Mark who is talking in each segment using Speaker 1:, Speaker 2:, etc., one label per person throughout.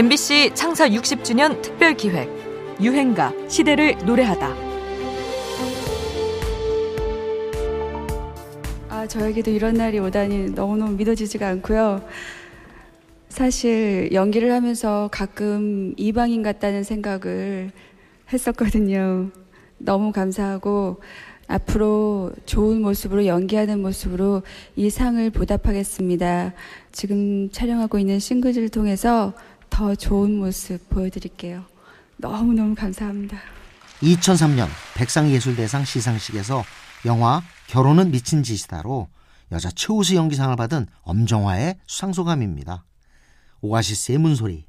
Speaker 1: MBC 창사 60주년 특별 기획 유행가 시대를 노래하다.
Speaker 2: 아, 저에게도 이런 날이 오다니 너무너무 믿어지지가 않고요. 사실 연기를 하면서 가끔 이방인 같다는 생각을 했었거든요. 너무 감사하고 앞으로 좋은 모습으로 연기하는 모습으로 이 상을 보답하겠습니다. 지금 촬영하고 있는 싱글을 통해서 더 좋은 모습 보여드릴게요. 너무너무 감사합니다.
Speaker 3: 2003년 백상예술대상 시상식에서 영화 결혼은 미친 짓이다로 여자 최우수 연기상을 받은 엄정화의 수상소감입니다. 오아시스의 문소리,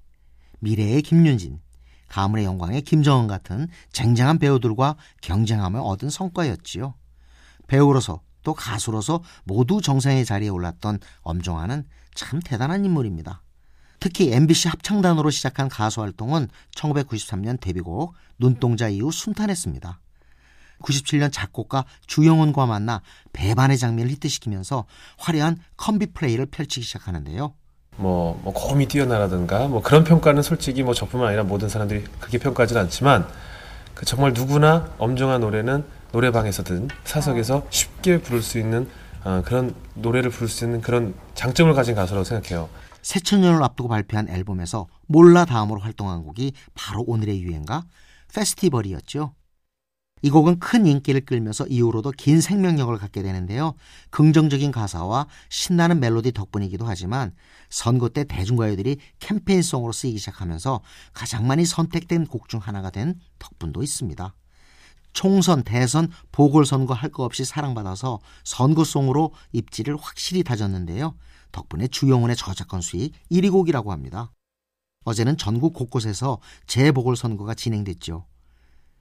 Speaker 3: 미래의 김윤진, 가문의 영광의 김정은 같은 쟁쟁한 배우들과 경쟁하며 얻은 성과였지요. 배우로서 또 가수로서 모두 정상의 자리에 올랐던 엄정화는 참 대단한 인물입니다. 특히 MBC 합창단으로 시작한 가수 활동은 1993년 데뷔곡 눈동자 이후 순탄했습니다. 97년 작곡가 주영훈과 만나 배반의 장면을 히트시키면서 화려한 컴비 플레이를 펼치기 시작하는데요.
Speaker 4: 뭐, 뭐 고음이 뛰어나라든가 뭐 그런 평가는 솔직히 뭐 저뿐만 아니라 모든 사람들이 그렇게 평가하지는 않지만 그 정말 누구나 엄정한 노래는 노래방에서든 사석에서 쉽게 부를 수 있는 어, 그런 노래를 부를 수 있는 그런 장점을 가진 가수라고 생각해요.
Speaker 3: 새천년을 앞두고 발표한 앨범에서 몰라 다음으로 활동한 곡이 바로 오늘의 유행가 페스티벌이었죠. 이 곡은 큰 인기를 끌면서 이후로도 긴 생명력을 갖게 되는데요. 긍정적인 가사와 신나는 멜로디 덕분이기도 하지만 선거 때 대중가요들이 캠페인송으로 쓰이기 시작하면서 가장 많이 선택된 곡 중 하나가 된 덕분도 있습니다. 총선, 대선, 보궐선거 할거 없이 사랑받아서 선거송으로 입지를 확실히 다졌는데요. 덕분에 주영훈의 저작권 수익 1위 곡이라고 합니다. 어제는 전국 곳곳에서 재보궐선거가 진행됐죠.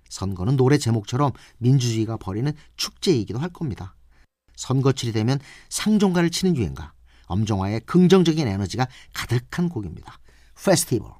Speaker 3: 선거는 노래 제목처럼 민주주의가 벌이는 축제이기도 할 겁니다. 선거칠이 되면 상종가를 치는 유행가, 엄정화의 긍정적인 에너지가 가득한 곡입니다. 페스티벌.